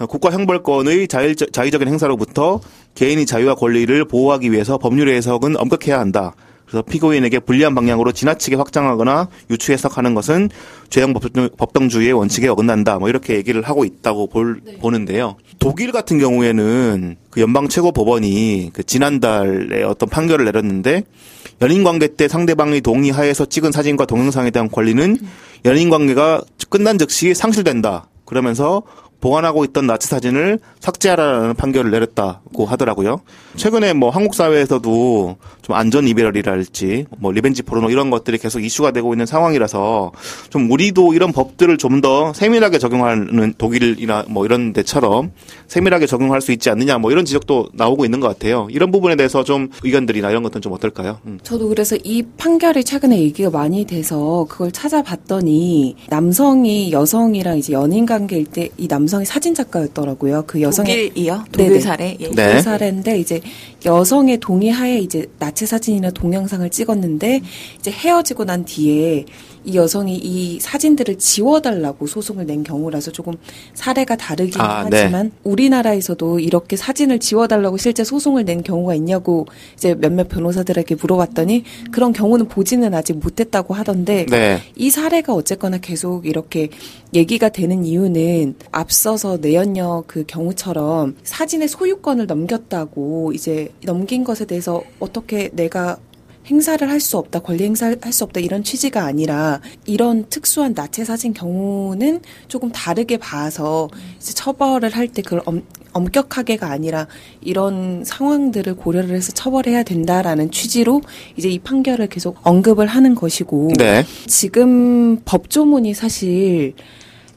국가 형벌권의 자율, 자의적인 행사로부터 개인의 자유와 권리를 보호하기 위해서 법률의 해석은 엄격해야 한다. 그래서 피고인에게 불리한 방향으로 지나치게 확장하거나 유추 해석하는 것은 죄형 법정주의의 원칙에 어긋난다. 뭐 이렇게 얘기를 하고 있다고 볼, 네. 보는데요. 독일 같은 경우에는 그 연방 최고 법원이 그 지난달에 어떤 판결을 내렸는데 연인 관계 때 상대방의 동의하에서 찍은 사진과 동영상에 대한 권리는 연인 관계가 끝난 즉시 상실된다. 그러면서 보관하고 있던 나치 사진을 삭제하라는 판결을 내렸다고 하더라고요. 최근에 뭐 한국 사회에서도 좀 안전 이별이랄지 뭐 revenge 포르노 이런 것들이 계속 이슈가 되고 있는 상황이라서 좀 우리도 이런 법들을 좀 더 세밀하게 적용하는 독일이나 뭐 이런 데처럼 세밀하게 적용할 수 있지 않느냐 뭐 이런 지적도 나오고 있는 것 같아요. 이런 부분에 대해서 좀 의견들이나 이런 것들은 좀 어떨까요? 음. 저도 그래서 이 판결이 최근에 얘기가 많이 돼서 그걸 찾아봤더니 남성이 여성이랑 이제 연인 관계일 때 이 남 성이 사진 작가였더라고요. 그 여성의 독일이요? 독일 사례? 예. 독일 사례인데 이제 여성의 동의하에 이제 나체 사진이나 동영상을 찍었는데 이제 헤어지고 난 뒤에 이 여성이 이 사진들을 지워달라고 소송을 낸 경우라서 조금 사례가 다르긴 아, 네. 하지만 네. 우리나라에서도 이렇게 사진을 지워달라고 실제 소송을 낸 경우가 있냐고 이제 몇몇 변호사들에게 물어봤더니 그런 경우는 보지는 아직 못했다고 하던데 네. 이 사례가 어쨌거나 계속 이렇게 얘기가 되는 이유는 앞서서 내연녀 그 경우처럼 사진의 소유권을 넘겼다고 이제 넘긴 것에 대해서 어떻게 내가 행사를 할 수 없다, 권리 행사할 수 없다 이런 취지가 아니라 이런 특수한 나체 사진 경우는 조금 다르게 봐서 이제 처벌을 할 때 그걸 엄, 엄격하게가 아니라 이런 상황들을 고려를 해서 처벌해야 된다라는 취지로 이제 이 판결을 계속 언급을 하는 것이고 네. 지금 법조문이 사실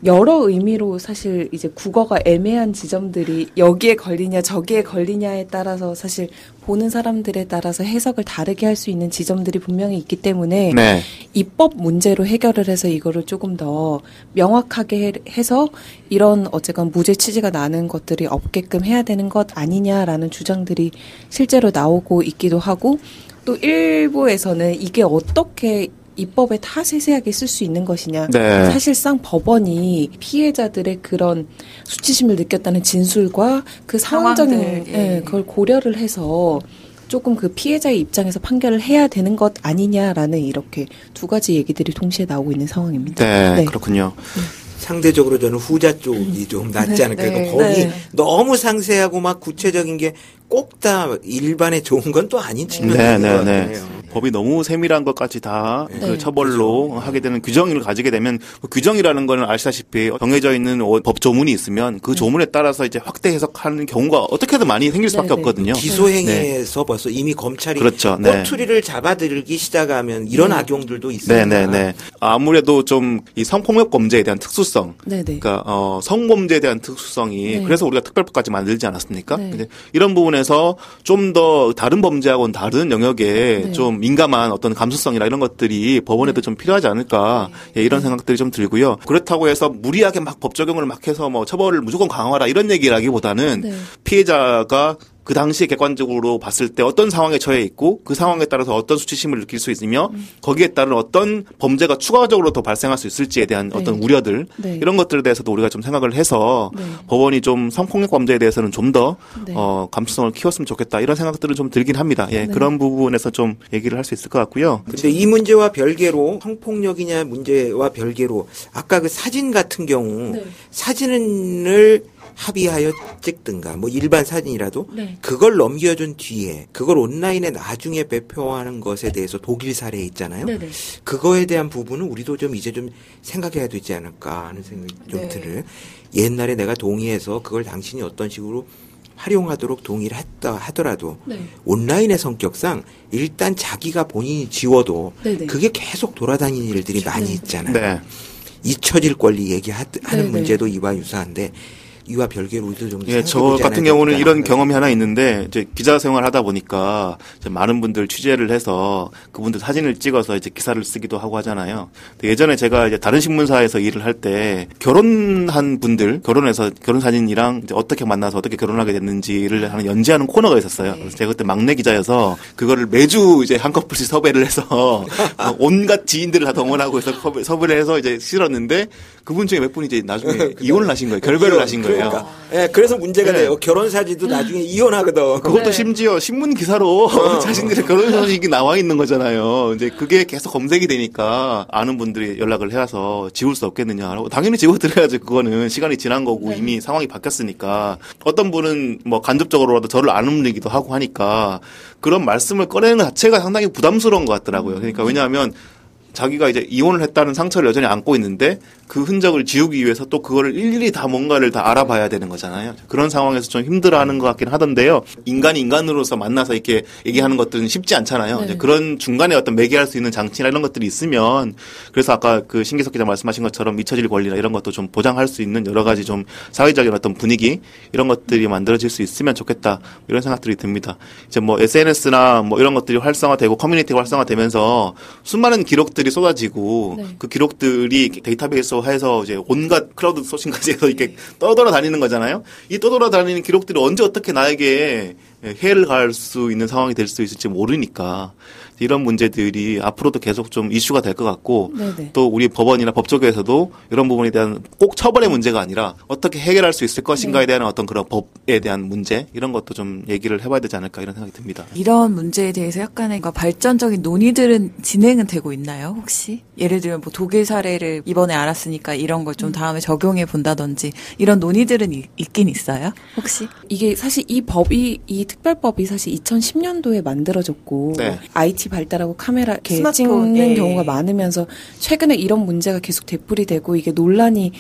여러 의미로 사실 이제 국어가 애매한 지점들이 여기에 걸리냐 저기에 걸리냐에 따라서 사실 보는 사람들에 따라서 해석을 다르게 할 수 있는 지점들이 분명히 있기 때문에 네. 입법 문제로 해결을 해서 이거를 조금 더 명확하게 해서 이런 어쨌건 무죄 취지가 나는 것들이 없게끔 해야 되는 것 아니냐라는 주장들이 실제로 나오고 있기도 하고 또 일부에서는 이게 어떻게 입법에 다 세세하게 쓸 수 있는 것이냐. 네. 사실상 법원이 피해자들의 그런 수치심을 느꼈다는 진술과 그 상황적인 예. 예, 그걸 고려를 해서 조금 그 피해자의 입장에서 판결을 해야 되는 것 아니냐라는 이렇게 두 가지 얘기들이 동시에 나오고 있는 상황입니다. 네, 네. 그렇군요. 네. 상대적으로 저는 후자 쪽이 좀 낫지 않을까. 네, 거기 네. 너무 상세하고 막 구체적인 게 꼭 다 일반에 좋은 건 또 아닌 측면이 네, 네, 네. 법이 너무 세밀한 것까지 다그 네. 처벌로 그렇죠. 하게 되는 규정을 가지게 되면 그 규정이라는 거는 아시다시피 정해져 있는 법 조문이 있으면 그 네. 조문에 따라서 이제 확대 해석하는 경우가 어떻게든 많이 생길 수밖에 네, 네. 없거든요. 기소행위에서 벌써 이미 검찰이 그렇죠. 꼬투리를 잡아들기 시작하면 이런 악용들도 있어요. 네네네. 아무래도 좀 이 성폭력 범죄에 대한 특수성, 네네. 그러니까 어, 성범죄에 대한 특수성이 그래서 우리가 특별법까지 만들지 않았습니까? 근데 이런 부분에서 좀 더 다른 범죄하고는 다른 영역에 좀 민감한 어떤 감수성이나 이런 것들이 법원에도 네. 좀 필요하지 않을까 예, 이런 생각들이 좀 들고요. 그렇다고 해서 무리하게 막 법 적용을 막 해서 뭐 처벌을 무조건 강화하라 이런 얘기라기보다는 네. 피해자가 그 당시에 객관적으로 봤을 때 어떤 상황에 처해 있고 그 상황에 따라서 어떤 수치심을 느낄 수 있으며 음. 거기에 따른 어떤 범죄가 추가적으로 더 발생할 수 있을지에 대한 네. 어떤 우려들 네. 이런 것들에 대해서도 우리가 좀 생각을 해서 네. 법원이 좀 성폭력 범죄에 대해서는 좀더 네. 어, 감수성을 키웠으면 좋겠다 이런 생각들은 좀 들긴 합니다. 예, 네. 그런 부분에서 좀 얘기를 할 수 있을 것 같고요. 근데 이 문제와 별개로 성폭력이냐 문제와 별개로 아까 그 사진 같은 경우 네. 사진을 합의하여 찍든가 뭐 일반 사진이라도 네. 그걸 넘겨준 뒤에 그걸 온라인에 나중에 배포하는 것에 대해서 독일 사례 있잖아요. 네네. 네. 그거에 대한 부분은 우리도 좀 이제 좀 생각해야 되지 않을까 하는 생각이 좀 네. 들을. 옛날에 내가 동의해서 그걸 당신이 어떤 식으로 활용하도록 동의를 했다 하더라도 네. 온라인의 성격상 일단 자기가 본인이 지워도 네네. 네. 그게 계속 돌아다니는 일들이 많이 네. 있잖아요. 네. 잊혀질 권리 얘기하는 네네. 문제도 이와 유사한데 이와 별개로 우리도 좀 예, 저 같은 경우는 이런 경험이 하나 있는데 이제 기자 생활 하다 보니까 많은 분들 취재를 해서 그분들 사진을 찍어서 이제 기사를 쓰기도 하고 하잖아요. 예전에 제가 이제 다른 신문사에서 일을 할 때 결혼한 분들 결혼해서 결혼 사진이랑 어떻게 만나서 어떻게 결혼하게 됐는지를 하는 연재하는 코너가 있었어요. 그래서 제가 그때 막내 기자여서 그거를 매주 이제 한 커플씩 섭외를 해서 뭐 온갖 지인들을 다 동원하고 해서 섭외를 해서 이제 실었는데 그분 중에 몇 분이 이제 나중에 이혼을 하신 거예요. 결별을 하신 거예요. 그러니까. 예, 그래서 문제가 네. 돼요. 결혼 사진도 나중에 이혼하거든. 그것도 네. 심지어 신문 기사로 어. 자신들의 결혼 소식이 나와 있는 거잖아요. 이제 그게 계속 검색이 되니까 아는 분들이 연락을 해와서 지울 수 없겠느냐라고 당연히 지워드려야죠. 그거는 시간이 지난 거고 네. 이미 상황이 바뀌었으니까 어떤 분은 뭐 간접적으로라도 저를 안 움직이기도 하고 하니까 그런 말씀을 꺼내는 자체가 상당히 부담스러운 것 같더라고요. 그러니까 왜냐하면 자기가 이제 이혼을 했다는 상처를 여전히 안고 있는데 그 흔적을 지우기 위해서 또 그거를 일일이 다 뭔가를 다 알아봐야 되는 거잖아요. 그런 상황에서 좀 힘들어하는 것 같긴 하던데요. 인간이 인간으로서 만나서 이렇게 얘기하는 것들은 쉽지 않잖아요. 네. 그런 중간에 어떤 매개할 수 있는 장치나 이런 것들이 있으면 그래서 아까 그 신기석 기자 말씀하신 것처럼 미처질 권리나 이런 것도 좀 보장할 수 있는 여러 가지 좀 사회적인 어떤 분위기 이런 것들이 만들어질 수 있으면 좋겠다 이런 생각들이 듭니다. 이제 뭐 SNS나 뭐 이런 것들이 활성화되고 커뮤니티가 활성화되면서 수많은 기록들이 쏟아지고 네. 그 기록들이 데이터베이스 해서 이제 온갖 crowd sourcing까지 해서 이렇게 떠돌아 다니는 거잖아요. 이 떠돌아 다니는 기록들이 언제 어떻게 나에게 해를 가할 수 있는 상황이 될 수 있을지 모르니까 이런 문제들이 앞으로도 계속 좀 이슈가 될 것 같고 네네. 또 우리 법원이나 법조계에서도 이런 부분에 대한 꼭 처벌의 문제가 아니라 어떻게 해결할 수 있을 것인가에 네. 대한 어떤 그런 법에 대한 문제 이런 것도 좀 얘기를 해봐야 되지 않을까 이런 생각이 듭니다. 이런 문제에 대해서 약간의 발전적인 논의들은 진행은 되고 있나요 혹시? 예를 들면 뭐 독일 사례를 이번에 알았으니까 이런 걸좀 음. 다음에 적용해 본다든지 이런 논의들은 있긴 있어요 혹시? 이게 사실 이 법이 이 특별법이 사실 2010년도에 만들어졌고 네. IT 발달하고 카메라 이렇게 찍는 예. 경우가 많으면서 최근에 이런 문제가 계속 되풀이 되고 이게 논란이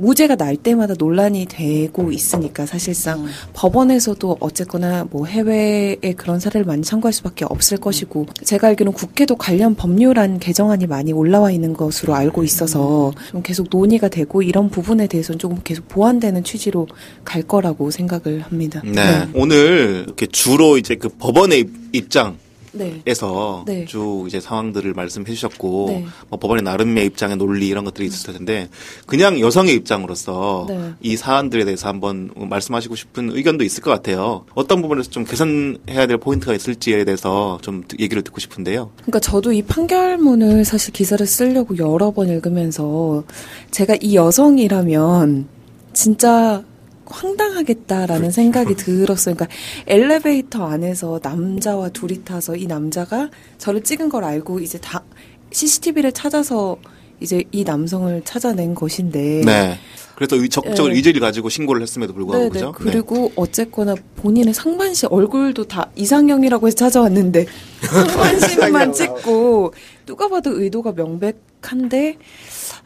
무죄가 날 때마다 논란이 되고 있으니까 사실상 음. 법원에서도 어쨌거나 뭐 해외에 그런 사례를 많이 참고할 수밖에 없을 것이고 제가 알기로는 국회도 관련 법률안 개정안이 많이 올라와 있는 것으로 알고 있어서 좀 계속 논의가 되고 이런 부분에 대해서는 조금 계속 보완되는 취지로 갈 거라고 생각을 합니다. 네. 네. 오늘 이렇게 주로 이제 그 법원의 입장 네. 에서 네. 쭉 이제 상황들을 말씀해 주셨고 네. 뭐 법원의 나름의 입장의 논리 이런 것들이 있을 텐데 그냥 여성의 입장으로서 네. 이 사안들에 대해서 한번 말씀하시고 싶은 의견도 있을 것 같아요. 어떤 부분에서 좀 개선해야 될 포인트가 있을지에 대해서 좀 얘기를 듣고 싶은데요. 그러니까 저도 이 판결문을 사실 기사를 쓰려고 여러 번 읽으면서 제가 이 여성이라면 진짜 황당하겠다라는 생각이 들었어요. 그러니까 엘리베이터 안에서 남자와 둘이 타서 이 남자가 저를 찍은 걸 알고 이제 다 CCTV를 찾아서 이제 이 남성을 찾아낸 것인데. 네. 그래서 적극적으로 네. 의지를 가지고 신고를 했음에도 불구하고 네네. 그죠? 그리고 네. 어쨌거나 본인의 상반신 얼굴도 다 이상형이라고 해서 찾아왔는데 상반신만 찍고 누가 봐도 의도가 명백한데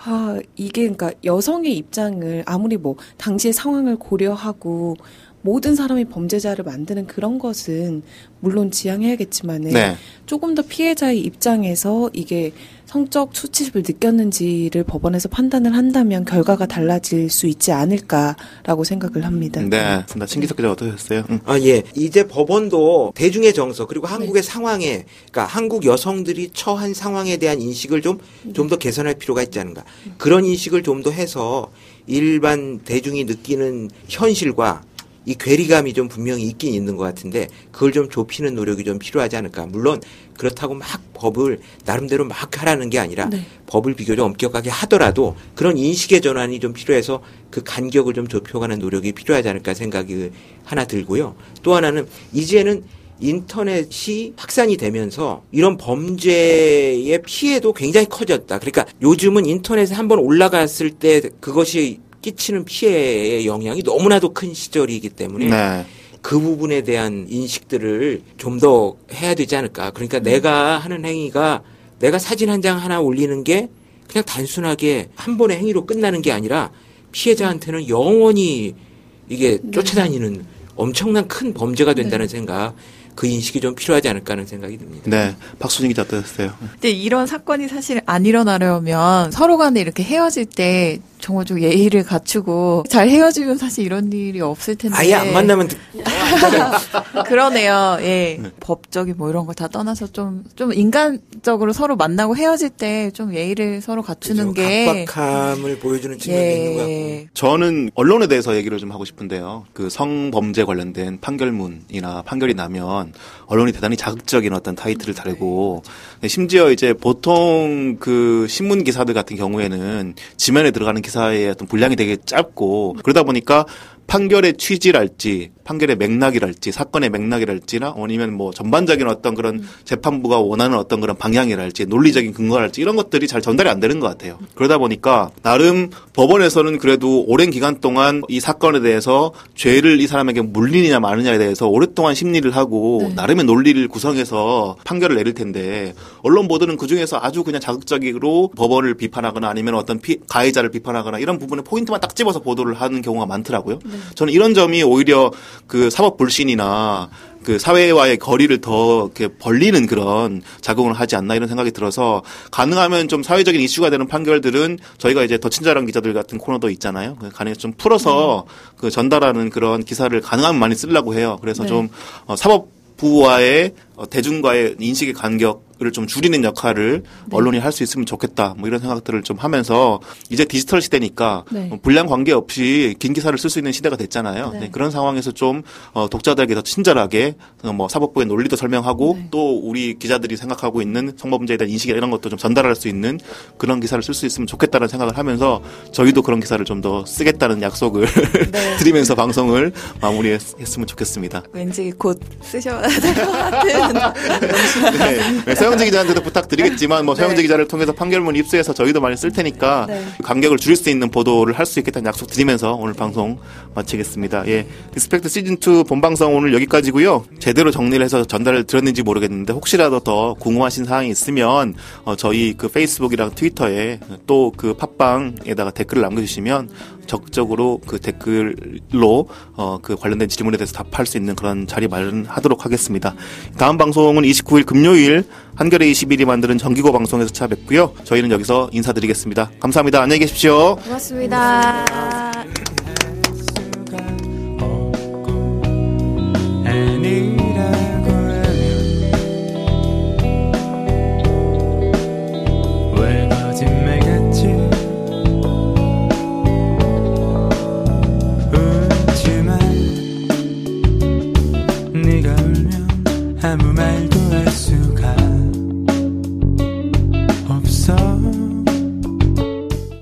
아, 이게 그러니까 여성의 입장을 아무리 뭐 당시의 상황을 고려하고 모든 사람이 범죄자를 만드는 그런 것은 물론 지양해야겠지만은 네. 조금 더 피해자의 입장에서 이게 성적 수치심을 느꼈는지를 법원에서 판단을 한다면 결과가 달라질 수 있지 않을까라고 생각을 합니다. 네, 나 신기석 기자 어떠셨어요? 응. 아 예, 이제 법원도 대중의 정서 그리고 한국의 네. 상황에, 그러니까 한국 여성들이 처한 상황에 대한 인식을 좀 좀 더 개선할 필요가 있지 않은가. 그런 인식을 좀 더 해서 일반 대중이 느끼는 현실과 이 괴리감이 좀 분명히 있긴 있는 것 같은데 그걸 좀 좁히는 노력이 좀 필요하지 않을까. 물론 그렇다고 막 법을 나름대로 막 하라는 게 아니라 네. 법을 비교적 엄격하게 하더라도 그런 인식의 전환이 좀 필요해서 그 간격을 좀 좁혀가는 노력이 필요하지 않을까 생각이 하나 들고요. 또 하나는 이제는 인터넷이 확산이 되면서 이런 범죄의 피해도 굉장히 커졌다. 그러니까 요즘은 인터넷에 한번 올라갔을 때 그것이 끼치는 피해의 영향이 너무나도 큰 시절이기 때문에 네. 그 부분에 대한 인식들을 좀 더 해야 되지 않을까. 그러니까 음. 내가 하는 행위가 내가 사진 한 장 하나 올리는 게 그냥 단순하게 한 번의 행위로 끝나는 게 아니라 피해자한테는 영원히 이게 네. 쫓아다니는 엄청난 큰 범죄가 된다는 네. 생각. 그 인식이 좀 필요하지 않을까 하는 생각이 듭니다. 네. 박수진 기자 어떠셨어요? 근데 이런 사건이 사실 안 일어나려면 서로 간에 이렇게 헤어질 때 정말 좀 예의를 갖추고 잘 헤어지면 사실 이런 일이 없을 텐데. 아예 안 만나면 그러네요. 예. 네. 법적인 뭐 이런 거다 떠나서 좀 좀 인간적으로 서로 만나고 헤어질 때 좀 예의를 서로 갖추는 그죠. 게 각박함을 보여주는 측면이 예. 있는 것 같고. 저는 언론에 대해서 얘기를 좀 하고 싶은데요. 그 성범죄 관련된 판결문이나 판결이 나면 언론이 대단히 자극적인 어떤 타이틀을 달고 심지어 이제 보통 그 신문 기사들 같은 경우에는 지면에 들어가는 기사의 어떤 분량이 되게 짧고 그러다 보니까 판결의 취지랄지 판결의 맥락이랄지 사건의 맥락이랄지나 아니면 뭐 전반적인 어떤 그런 음. 재판부가 원하는 어떤 그런 방향이랄지 논리적인 근거랄지 이런 것들이 잘 전달이 안 되는 것 같아요. 그러다 보니까 나름 법원에서는 그래도 오랜 기간 동안 이 사건에 대해서 죄를 이 사람에게 물리느냐 마느냐에 대해서 오랫동안 심리를 하고 네. 나름의 논리를 구성해서 판결을 내릴 텐데 언론 보도는 그 중에서 아주 그냥 자극적으로 법원을 비판하거나 아니면 어떤 피, 가해자를 비판하거나 이런 부분에 포인트만 딱 집어서 보도를 하는 경우가 많더라고요. 네. 저는 이런 점이 오히려 그 사법 불신이나 그 사회와의 거리를 더 이렇게 벌리는 그런 작용을 하지 않나 이런 생각이 들어서 가능하면 좀 사회적인 이슈가 되는 판결들은 저희가 이제 더 친절한 기자들 같은 코너도 있잖아요. 그 가능해 좀 풀어서 네. 그 전달하는 그런 기사를 가능하면 많이 쓰려고 해요. 그래서 네. 좀 어, 사법 부와의 어, 대중과의 인식의 간격을 좀 줄이는 역할을 네. 언론이 할 수 있으면 좋겠다. 뭐 이런 생각들을 좀 하면서 이제 디지털 시대니까 네. 뭐 분량 관계 없이 긴 기사를 쓸 수 있는 시대가 됐잖아요. 네. 네. 그런 상황에서 좀 어, 독자들에게 더 친절하게 어, 뭐 사법부의 논리도 설명하고 네. 또 우리 기자들이 생각하고 있는 성범 문제에 대한 인식 이런 것도 좀 전달할 수 있는 그런 기사를 쓸 수 있으면 좋겠다는 생각을 하면서 저희도 그런 기사를 좀 더 쓰겠다는 약속을 네. 드리면서 방송을 마무리했으면 좋겠습니다. 왠지 곧 쓰셔야 될 것 같은. 네. 네. 서영지 기자한테도 부탁드리겠지만 뭐 서영지 네. 기자를 통해서 판결문 입수해서 저희도 많이 쓸 테니까 네. 간격을 줄일 수 있는 보도를 할 수 있겠다는 약속 드리면서 오늘 방송 마치겠습니다. 예. 디스팩트 시즌 2 본방송 오늘 여기까지고요. 제대로 정리를 해서 전달을 드렸는지 모르겠는데 혹시라도 더 궁금하신 사항이 있으면 어, 저희 그 페이스북이랑 트위터에 또 그 팟빵에다가 댓글을 남겨주시면 적극적으로 그 댓글로 어, 그 관련된 질문에 대해서 답할 수 있는 그런 자리 마련하도록 하겠습니다. 다음 방송은 29일 금요일 한겨레 21이 만드는 정기고 방송에서 찾아뵙고요. 저희는 여기서 인사드리겠습니다. 감사합니다. 안녕히 계십시오. 고맙습니다.